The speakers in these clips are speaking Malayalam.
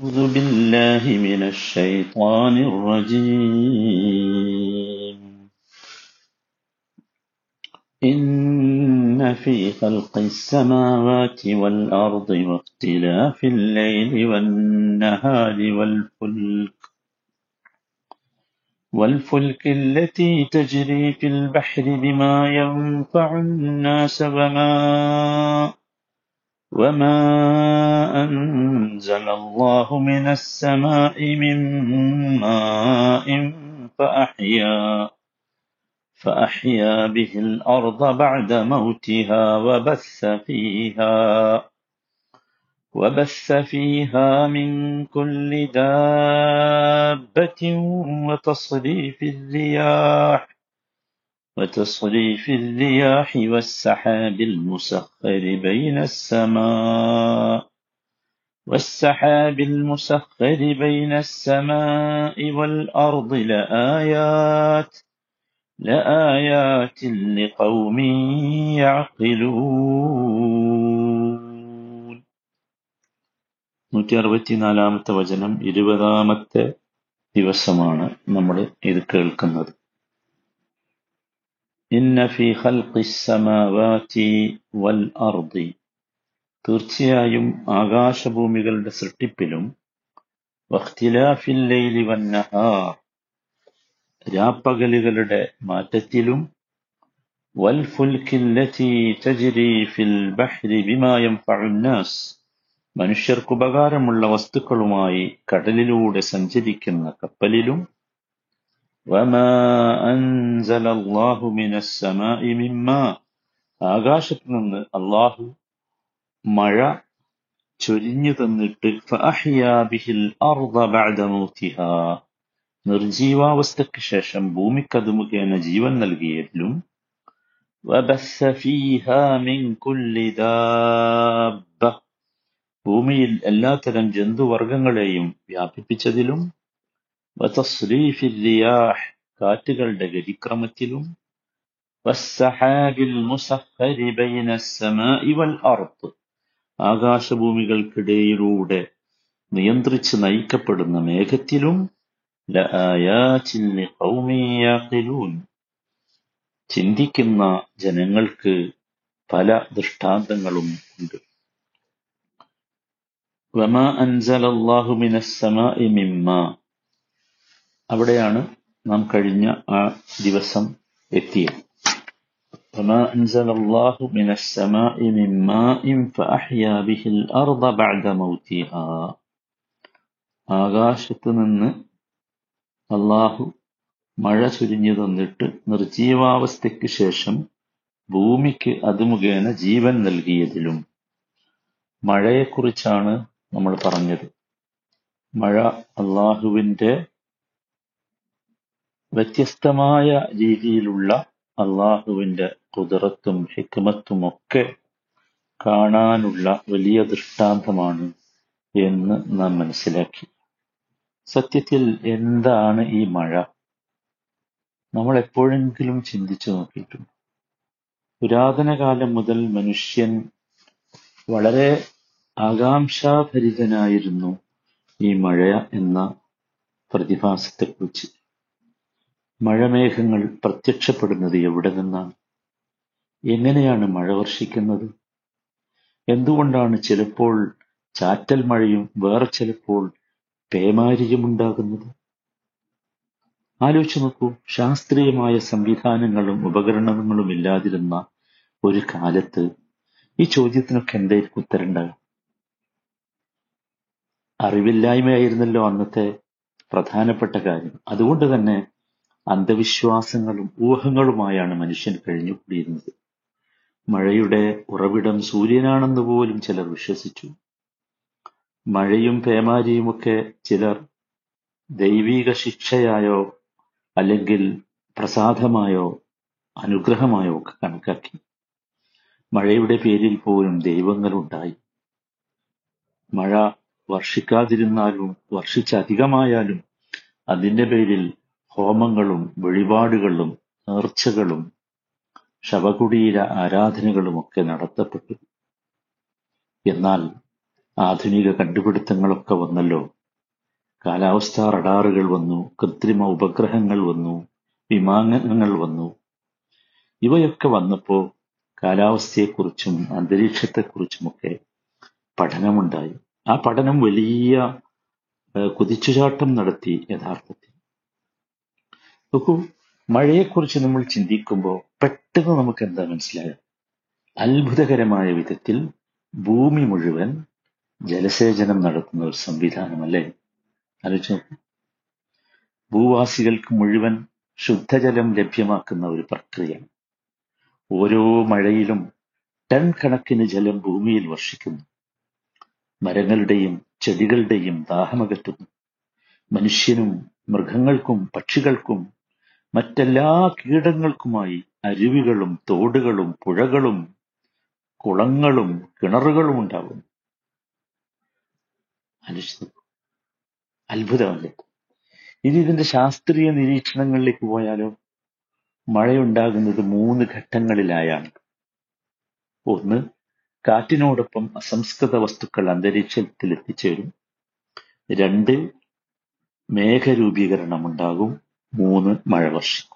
أعوذ بالله من الشيطان الرجيم. إن في خلق السماوات والأرض واختلاف الليل والنهار والفلك والفلك التي تجري في البحر بما ينفع الناس وما وما أنزل الله من السماء من ماء فأحيا فأحيا به الأرض بعد موتها وبث فيها وبث فيها من كل دابة وتصريف الرياح وتصريف الرياح والسحاب المسخر بين السماء والسحاب المسخر بين السماء والأرض لآيات لآيات لقوم يعقلون നൂറ്റി അറുപത്തിനാലാമത്തെ വചനം ഇരുപതാമത്തെ ദിവസമാണ് നമ്മൾ ഇത് കേൾക്കുന്നത് ഇന്ന ഫി ഖൽഖിസ്സമാവാതി വൽ അർദി. തീർച്ചയായും ആകാശഭൂമികളുടെ സൃഷ്ടിപ്പിലും വഖ്തിലാഫിൽ ലൈലി വന്നഹാർ രാപ്പകലുകളുടെ മാറ്റത്തിലും വൽ ഫുൽക്കില്ലതി തജ്രി ഫിൽ ബഹ്രി ബിമാ യൻഫഉന്നാസ് മനുഷ്യർക്കുപകാരമുള്ള വസ്തുക്കളുമായി കടലിലൂടെ സഞ്ചരിക്കുന്ന കപ്പലിലും വമാ അൻസലല്ലാഹു മിനസ്സമാഇ മിമ്മാ ആകാശത്ത് നിന്ന് അള്ളാഹു മഴ ചൊരിഞ്ഞു തന്നിട്ട് നിർജീവാവസ്ഥയ്ക്ക് ശേഷം ഭൂമിക്കത് മുഖേന ജീവൻ നൽകിയതിലും ഭൂമിയിൽ എല്ലാത്തരം ജന്തുവർഗങ്ങളെയും വ്യാപിപ്പിച്ചതിലും കാറ്റുകളുടെ ഗതിക്രമത്തിലും ആകാശഭൂമികൾക്കിടയിലൂടെ നിയന്ത്രിച്ച് നയിക്കപ്പെടുന്ന മേഘത്തിലും ചിന്തിക്കുന്ന ജനങ്ങൾക്ക് പല ദൃഷ്ടാന്തങ്ങളും ഉണ്ട്. വമാ അൻസലല്ലാഹു മിനസ്സമാഇ അവിടെയാണ് നാം കഴിഞ്ഞ ആ ദിവസം എത്തിയത് وما أنزل الله من السماء من ماء فأحيا به الأرض بعد موتها ആകാശത്ത് നിന്ന് അള്ളാഹു മഴ ചുരിഞ്ഞു തന്നിട്ട് നിർജീവാവസ്ഥയ്ക്ക് ശേഷം ഭൂമിക്ക് അത് മുഖേന ജീവൻ നൽകിയതിലും മഴയെക്കുറിച്ചാണ് നമ്മൾ പറഞ്ഞത് മഴ അള്ളാഹുവിൻ്റെ വ്യത്യസ്തമായ രീതിയിലുള്ള അള്ളാഹുവിന്റെ കുതിറത്തും ഹിക്മത്തും ഒക്കെ കാണാനുള്ള വലിയ ദൃഷ്ടാന്തമാണ് എന്ന് നാം മനസ്സിലാക്കി. സത്യത്തിൽ എന്താണ് ഈ മഴ? നമ്മൾ എപ്പോഴെങ്കിലും ചിന്തിച്ചു നോക്കിയിട്ടുണ്ട്? പുരാതന കാലം മുതൽ മനുഷ്യൻ വളരെ ആകാംക്ഷാഭരിതനായിരുന്നു ഈ മഴ എന്ന പ്രതിഭാസത്തെക്കുറിച്ച്. മഴമേഘങ്ങൾ പ്രത്യക്ഷപ്പെടുന്നത് എവിടെ നിന്നാണ്? എങ്ങനെയാണ് മഴ വർഷിക്കുന്നത്? എന്തുകൊണ്ടാണ് ചിലപ്പോൾ ചാറ്റൽ മഴയും വേറെ ചിലപ്പോൾ പേമാരിയും ഉണ്ടാകുന്നത്? ആലോചിച്ച് നോക്കൂ ശാസ്ത്രീയമായ സംവിധാനങ്ങളും ഉപകരണങ്ങളും ഇല്ലാതിരുന്ന ഒരു കാലത്ത് ഈ ചോദ്യത്തിനൊക്കെ എന്തായിരിക്കും ഉത്തരണ്ടാകും അറിവില്ലായ്മയായിരുന്നല്ലോ അന്നത്തെ പ്രധാനപ്പെട്ട കാര്യം. അതുകൊണ്ട് തന്നെ അന്ധവിശ്വാസങ്ങളും ഊഹങ്ങളുമായാണ് മനുഷ്യൻ കഴിഞ്ഞുകൂടിയിരുന്നത്. മഴയുടെ ഉറവിടം സൂര്യനാണെന്ന് പോലും ചിലർ വിശ്വസിച്ചു. മഴയും പേമാരിയുമൊക്കെ ചിലർ ദൈവീക ശിക്ഷയായോ അല്ലെങ്കിൽ പ്രസാദമായോ അനുഗ്രഹമായോ ഒക്കെ കണക്കാക്കി. മഴയുടെ പേരിൽ പോലും ദൈവങ്ങളുണ്ടായി. മഴ വർഷിക്കാതിരുന്നാലും വർഷിച്ചധികമായാലും അതിന്റെ പേരിൽ ഹോമങ്ങളും വഴിപാടുകളും നേർച്ചകളും ശവകുടീര ആരാധനകളുമൊക്കെ നടത്തപ്പെട്ടു. എന്നാൽ ആധുനിക കണ്ടുപിടുത്തങ്ങളൊക്കെ വന്നല്ലോ. കാലാവസ്ഥാ റഡാറുകൾ വന്നു കൃത്രിമ ഉപഗ്രഹങ്ങൾ വന്നു വിമാനങ്ങൾ വന്നു. ഇവയൊക്കെ വന്നപ്പോൾ കാലാവസ്ഥയെക്കുറിച്ചും അന്തരീക്ഷത്തെക്കുറിച്ചുമൊക്കെ പഠനമുണ്ടായി. ആ പഠനം വലിയ കുതിച്ചുചാട്ടം നടത്തി യഥാർത്ഥത്തിൽ. നോക്കൂ മഴയെക്കുറിച്ച് നമ്മൾ ചിന്തിക്കുമ്പോൾ പെട്ടെന്ന് നമുക്ക് എന്താ മനസ്സിലായത്? അത്ഭുതകരമായ വിധത്തിൽ ഭൂമി മുഴുവൻ ജലസേചനം നടത്തുന്ന ഒരു സംവിധാനമല്ലേ? ആലോചിച്ച് നോക്കൂ. ഭൂവാസികൾക്ക് മുഴുവൻ ശുദ്ധജലം ലഭ്യമാക്കുന്ന ഒരു പ്രക്രിയ. ഓരോ മഴയിലും ടൺ കണക്കിന് ജലം ഭൂമിയിൽ വർഷിക്കുന്നു. മരങ്ങളുടെയും ചെടികളുടെയും ദാഹമകറ്റുന്നു. മനുഷ്യനും മൃഗങ്ങൾക്കും പക്ഷികൾക്കും മറ്റെല്ലാ കീടങ്ങൾക്കുമായി അരുവികളും തോടുകളും പുഴകളും കുളങ്ങളും കിണറുകളും ഉണ്ടാവുന്നു. അത്ഭുതമല്ലേ? ഇനി ഇതിന്റെ ശാസ്ത്രീയ നിരീക്ഷണങ്ങളിലേക്ക് പോയാലോ? മഴയുണ്ടാകുന്നത് മൂന്ന് ഘട്ടങ്ങളിലായാണ്. ഒന്ന് കാറ്റിനോടൊപ്പം അസംസ്കൃത വസ്തുക്കൾ അന്തരീക്ഷത്തിൽ എത്തിച്ചേരും രണ്ട് മേഘരൂപീകരണം ഉണ്ടാകും. മൂന്ന് മഴ വർഷം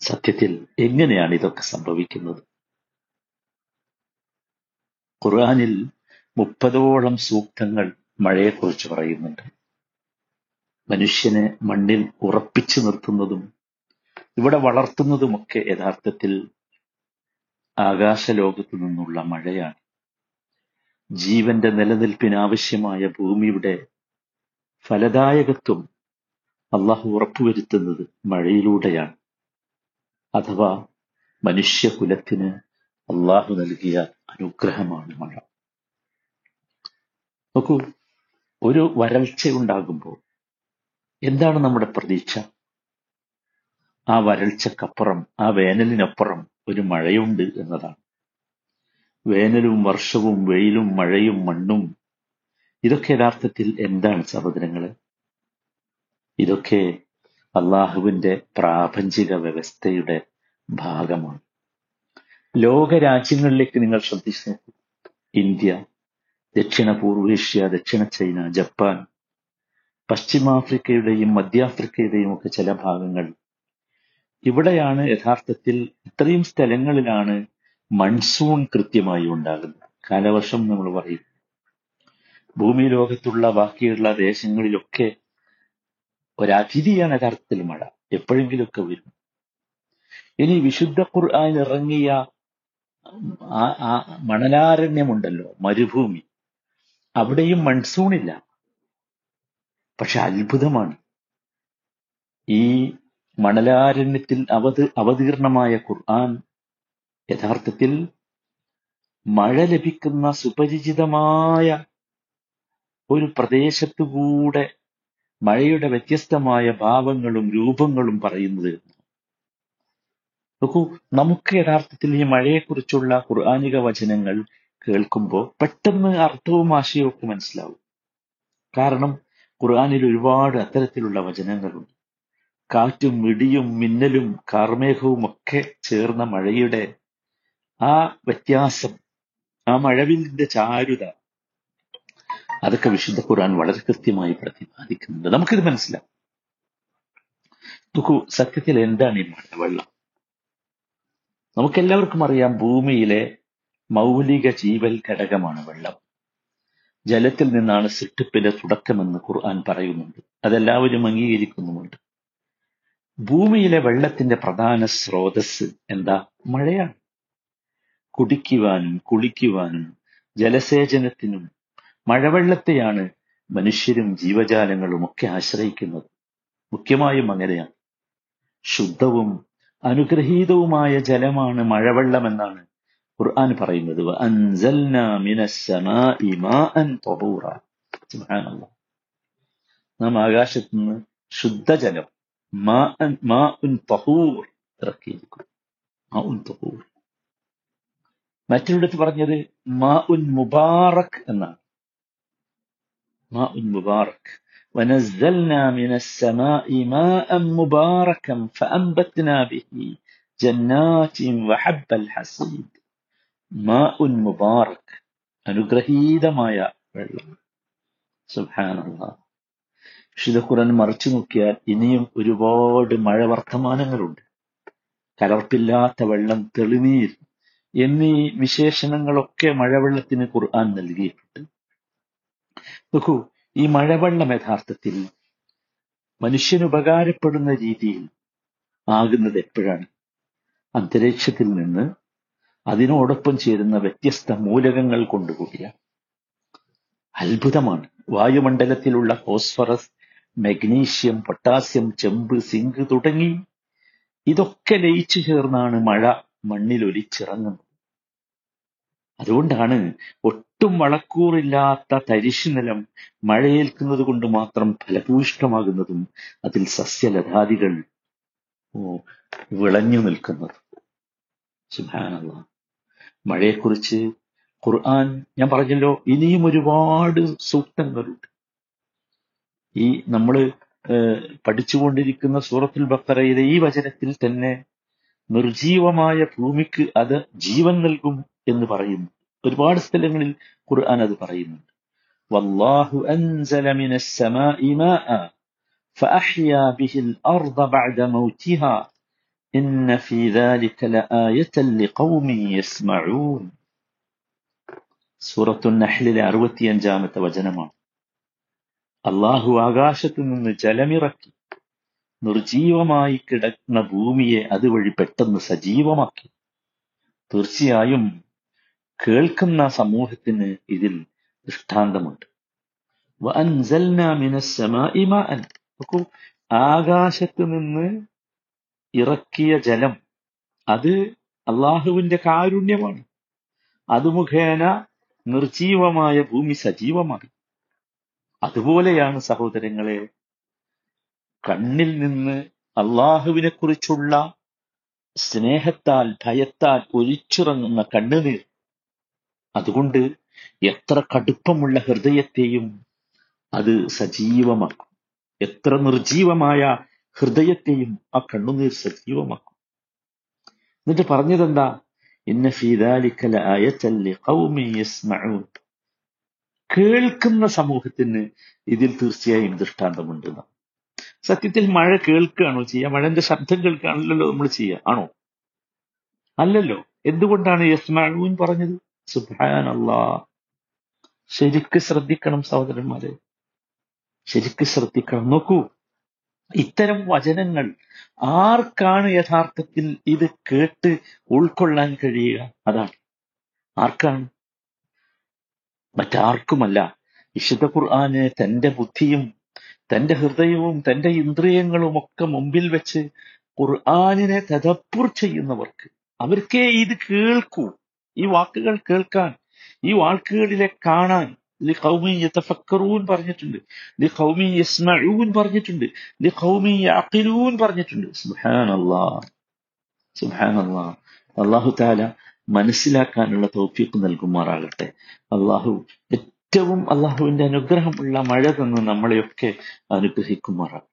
സത്യത്തിൽ എങ്ങനെയാണ് ഇതൊക്കെ സംഭവിക്കുന്നത്? ഖുർആനിൽ മുപ്പതോളം സൂക്തങ്ങൾ മഴയെക്കുറിച്ച് പറയുന്നുണ്ട്. മനുഷ്യനെ മണ്ണിൽ ഉറപ്പിച്ചു നിർത്തുന്നതും ഇവിടെ വളർത്തുന്നതുമൊക്കെ യഥാർത്ഥത്തിൽ ആകാശലോകത്തു നിന്നുള്ള മഴയാണ്. ജീവന്റെ നിലനിൽപ്പിനാവശ്യമായ ഭൂമിയുടെ ഫലദായകത്വം അള്ളാഹു ഉറപ്പുവരുത്തുന്നത് മഴയിലൂടെയാണ്. അഥവാ മനുഷ്യകുലത്തിന് അള്ളാഹു നൽകിയ അനുഗ്രഹമാണ് മഴ. നോക്കൂ ഒരു വരൾച്ച ഉണ്ടാകുമ്പോൾ എന്താണ് നമ്മുടെ പ്രതീക്ഷ? ആ വരൾച്ചക്കപ്പുറം ആ വേനലിനപ്പുറം ഒരു മഴയുണ്ട് എന്നതാണ്. വേനലും വർഷവും വെയിലും മഴയും മണ്ണും ഇതൊക്കെ യഥാർത്ഥത്തിൽ എന്താണ് സഹോദരങ്ങൾ? ഇതൊക്കെ അള്ളാഹുവിന്റെ പ്രാപഞ്ചിക വ്യവസ്ഥയുടെ ഭാഗമാണ്. ലോക രാജ്യങ്ങളിലേക്ക് നിങ്ങൾ ശ്രദ്ധിച്ചു നോക്കൂ. ഇന്ത്യ ദക്ഷിണ പൂർവേഷ്യ ദക്ഷിണ ചൈന ജപ്പാൻ പശ്ചിമാഫ്രിക്കയുടെയും മധ്യാഫ്രിക്കയുടെയും ഒക്കെ ചില ഭാഗങ്ങൾ ഇവിടെയാണ് യഥാർത്ഥത്തിൽ ഇത്രയും സ്ഥലങ്ങളിലാണ് മൺസൂൺ കൃത്യമായി ഉണ്ടാകുന്നത്. കാലവർഷം നമ്മൾ പറയും. ഭൂമി ലോകത്തുള്ള ബാക്കിയുള്ള ദേശങ്ങളിലൊക്കെ ഒരതിഥിയാണ് യഥാർത്ഥത്തിൽ മഴ എപ്പോഴെങ്കിലുമൊക്കെ വരും. ഇനി വിശുദ്ധ ഖുർആൻ ഇറങ്ങിയ ആ മണലാരണ്യമുണ്ടല്ലോ മരുഭൂമി. അവിടെയും മൺസൂണില്ല. പക്ഷെ അത്ഭുതമാണ്. ഈ മണലാരണ്യത്തിൽ അവത് അവതീർണമായ ഖുർആൻ യഥാർത്ഥത്തിൽ മഴ ലഭിക്കുന്ന സുപരിചിതമായ ഒരു പ്രദേശത്തുകൂടെ മഴയുടെ വ്യത്യസ്തമായ ഭാവങ്ങളും രൂപങ്ങളും പറയുന്നത് നോക്കൂ നമുക്ക് യഥാർത്ഥത്തിൽ ഈ മഴയെക്കുറിച്ചുള്ള ഖുർആാനിക വചനങ്ങൾ കേൾക്കുമ്പോൾ പെട്ടെന്ന് അർത്ഥവും ആശയവും ഒക്കെ മനസ്സിലാവും. കാരണം ഖുർആാനിൽ ഒരുപാട് അത്തരത്തിലുള്ള വചനങ്ങളുണ്ട്. കാറ്റും മിടിയും മിന്നലും കാർമേഘവും ഒക്കെ ചേർന്ന മഴയുടെ ആ വ്യത്യാസം ആ മഴവിലിന്റെ ചാരുത അതൊക്കെ വിശുദ്ധ ഖുർആൻ വളരെ കൃത്യമായി പ്രതിപാദിക്കുന്നുണ്ട്. നമുക്കിത് മനസ്സിലാവും നോക്കൂ സത്യത്തിൽ എന്താണ് ഈ മഴവെള്ളം നമുക്കെല്ലാവർക്കും അറിയാം ഭൂമിയിലെ മൗലിക ജീവൽ ഘടകമാണ് വെള്ളം. ജലത്തിൽ നിന്നാണ് സൃഷ്ടിപ്പിന്റെ തുടക്കമെന്ന് ഖുർആൻ പറയുന്നുണ്ട്. അതെല്ലാവരും അംഗീകരിക്കുന്നുമുണ്ട്. ഭൂമിയിലെ വെള്ളത്തിന്റെ പ്രധാന സ്രോതസ് എന്താ? മഴയാണ്. കുടിക്കുവാനും കുളിക്കുവാനും ജലസേചനത്തിനും മഴവെള്ളത്തെയാണ് മനുഷ്യരും ജീവജാലങ്ങളും ഒക്കെ ആശ്രയിക്കുന്നത്. മുഖ്യമായും അങ്ങനെയാണ്. ശുദ്ധവും അനുഗ്രഹീതവുമായ ജലമാണ് മഴവെള്ളം എന്നാണ് ഖുർആൻ പറയുന്നത്. നാം ആകാശത്ത് നിന്ന് ശുദ്ധജലം ഇറക്കിയിരിക്കും മറ്റൊരിടത്ത് പറഞ്ഞത് മാ ഉൻ മുബാറക് എന്നാണ്. മാ ഉൻ മുബാറക് ونزلنا من السماء ماء مباركا فأنبتنا به جنات وحب الحصيد മാ ഉൻ മുബാറക് അനുഗ്രഹീതമായ വെള്ളം സുഹാനുള്ള വിശുദ്ധ ഖുർആൻ മറിച്ചു നോക്കിയാൽ ഇനിയും ഒരുപാട് മഴ വർത്തമാനങ്ങളുണ്ട് കലർപ്പില്ലാത്ത വെള്ളം തെളിനീർ എന്നീ വിശേഷണങ്ങളൊക്കെ മഴവെള്ളത്തിന് ഖുർആൻ നൽകിയിട്ടുണ്ട് നോക്കൂ ഈ മഴവെള്ളം യഥാർത്ഥത്തിൽ മനുഷ്യന് ഉപകാരപ്പെടുന്ന രീതിയിൽ ആകുന്നത് എപ്പോഴാണ്? അന്തരീക്ഷത്തിൽ നിന്ന് അതിനോടൊപ്പം ചേരുന്ന വ്യത്യസ്ത മൂലകങ്ങൾ കൊണ്ടുകൂടിയ അത്ഭുതമാണ്. വായുമണ്ഡലത്തിലുള്ള ഫോസ്ഫറസ് മഗ്നീഷ്യം പൊട്ടാസ്യം ചെമ്പ് സിങ്ക് തുടങ്ങി ഇതൊക്കെ ലയിച്ചു ചേർന്നാണ് മഴ മണ്ണിൽ ഒലിച്ചിറങ്ങുന്നത്. അതുകൊണ്ടാണ് ഒട്ടും വളക്കൂറില്ലാത്ത തരിശു നിലം മഴയേൽക്കുന്നത് കൊണ്ട് മാത്രം ഫലഭൂയിഷ്ടമാകുന്നതും അതിൽ സസ്യലതാദികൾ വിളഞ്ഞു നിൽക്കുന്നതും. മഴയെക്കുറിച്ച് ഖുർആൻ ഞാൻ പറഞ്ഞല്ലോ ഇനിയും ഒരുപാട് സൂക്തങ്ങളുണ്ട്. ഈ നമ്മൾ പഠിച്ചുകൊണ്ടിരിക്കുന്ന സൂറത്തുൽ ബക്കറയിലെ ഈ വചനത്തിൽ തന്നെ നിർജീവമായ ഭൂമിക്ക് അത് ജീവൻ നൽകും എന്ന് പറയുന്നു ഒരുപാട് സ്ഥലങ്ങളിൽ ഖുർആൻ അത് പറയുന്നുണ്ട് والله أنزل من السماء ماء فأحيا به الأرض بعد موتها إن في ذلك لآية لقوم يسمعون സൂറത്തു നഹ്ലിലെ അറുപത്തിയഞ്ചാമത്തെ വചനമാണ് അള്ളാഹു ആകാശത്തു നിന്ന് ജലമിറക്കി നിർജീവമായി കിടക്കുന്ന ഭൂമിയെ അതുവഴി പെട്ടെന്ന് സജീവമാക്കി തീർച്ചയായും കേൾക്കുന്ന സമൂഹത്തിന് ഇതിൽ ദൃഷ്ടാന്തമുണ്ട് ആകാശത്ത് നിന്ന് ഇറക്കിയ ജലം അത് അള്ളാഹുവിന്റെ കാരുണ്യമാണ്. അത് മുഖേന നിർജീവമായ ഭൂമി സജീവമാണ്. അതുപോലെയാണ് സഹോദരങ്ങളെ കണ്ണിൽ നിന്ന് അള്ളാഹുവിനെ കുറിച്ചുള്ള സ്നേഹത്താൽ ഭയത്താൽ ഒലിച്ചിറങ്ങുന്ന കണ്ണുനീർ അതുകൊണ്ട് എത്ര കടുപ്പമുള്ള ഹൃദയത്തെയും അത് സജീവമാക്കും. എത്ര നിർജീവമായ ഹൃദയത്തെയും ആ കണ്ണുനീർ സജീവമാക്കും. എന്നിട്ട് പറഞ്ഞതെന്താ? കേൾക്കുന്ന സമൂഹത്തിന് ഇതിൽ തീർച്ചയായും ദൃഷ്ടാന്തമുണ്ട് സത്യത്തിൽ മഴ കേൾക്കുകയാണോ ചെയ്യുക? മഴന്റെ ശബ്ദം കേൾക്കുകയാണല്ലോ നമ്മൾ ചെയ്യുക. ആണോ? അല്ലല്ലോ. എന്തുകൊണ്ടാണ് യസ്മാഴൂൻ പറഞ്ഞത്? അള്ളാ ശരിക്ക് ശ്രദ്ധിക്കണം സഹോദരന്മാരെ. ശരിക്ക് ശ്രദ്ധിക്കണം. നോക്കൂ ഇത്തരം വചനങ്ങൾ ആർക്കാണ് യഥാർത്ഥത്തിൽ ഇത് കേട്ട് ഉൾക്കൊള്ളാൻ കഴിയുക? അതാണ്. ആർക്കാണ്? മറ്റാർക്കുമല്ല. വിശുദ്ധ ഖുർആന് തന്റെ ബുദ്ധിയും തന്റെ ഹൃദയവും തന്റെ ഇന്ദ്രിയങ്ങളും ഒക്കെ മുമ്പിൽ വെച്ച് ഖുർആാനിനെ തദപ്പുർ ചെയ്യുന്നവർക്ക് അവർക്കേ ഇത് കേൾക്കൂ. ഈ വാക്കുകൾ കേൾക്കാൻ ഈ വാക്കുകളിലെ കാണാൻ ലി ഖൗമി യതഫക്കറൂൻ പറഞ്ഞിട്ടുണ്ട് ലി ഖൗമി യസ്മഊൻ പറഞ്ഞിട്ടുണ്ട് ലി ഖൗമി യഅഖിലൂൻ പറഞ്ഞിട്ടുണ്ട്. സുബ്ഹാനല്ലാഹ് സുബ്ഹാനല്ലാഹ് അല്ലാഹു തആല മനസ്സിലാക്കാനുള്ള തൗഫീഖ് നൽകുമാറാകട്ടെ. അള്ളാഹു ഏറ്റവും അള്ളാഹുവിന്റെ അനുഗ്രഹമുള്ള മഴ തന്ന് നമ്മളെയൊക്കെ അനുഗ്രഹിക്കുമാറാകട്ടെ.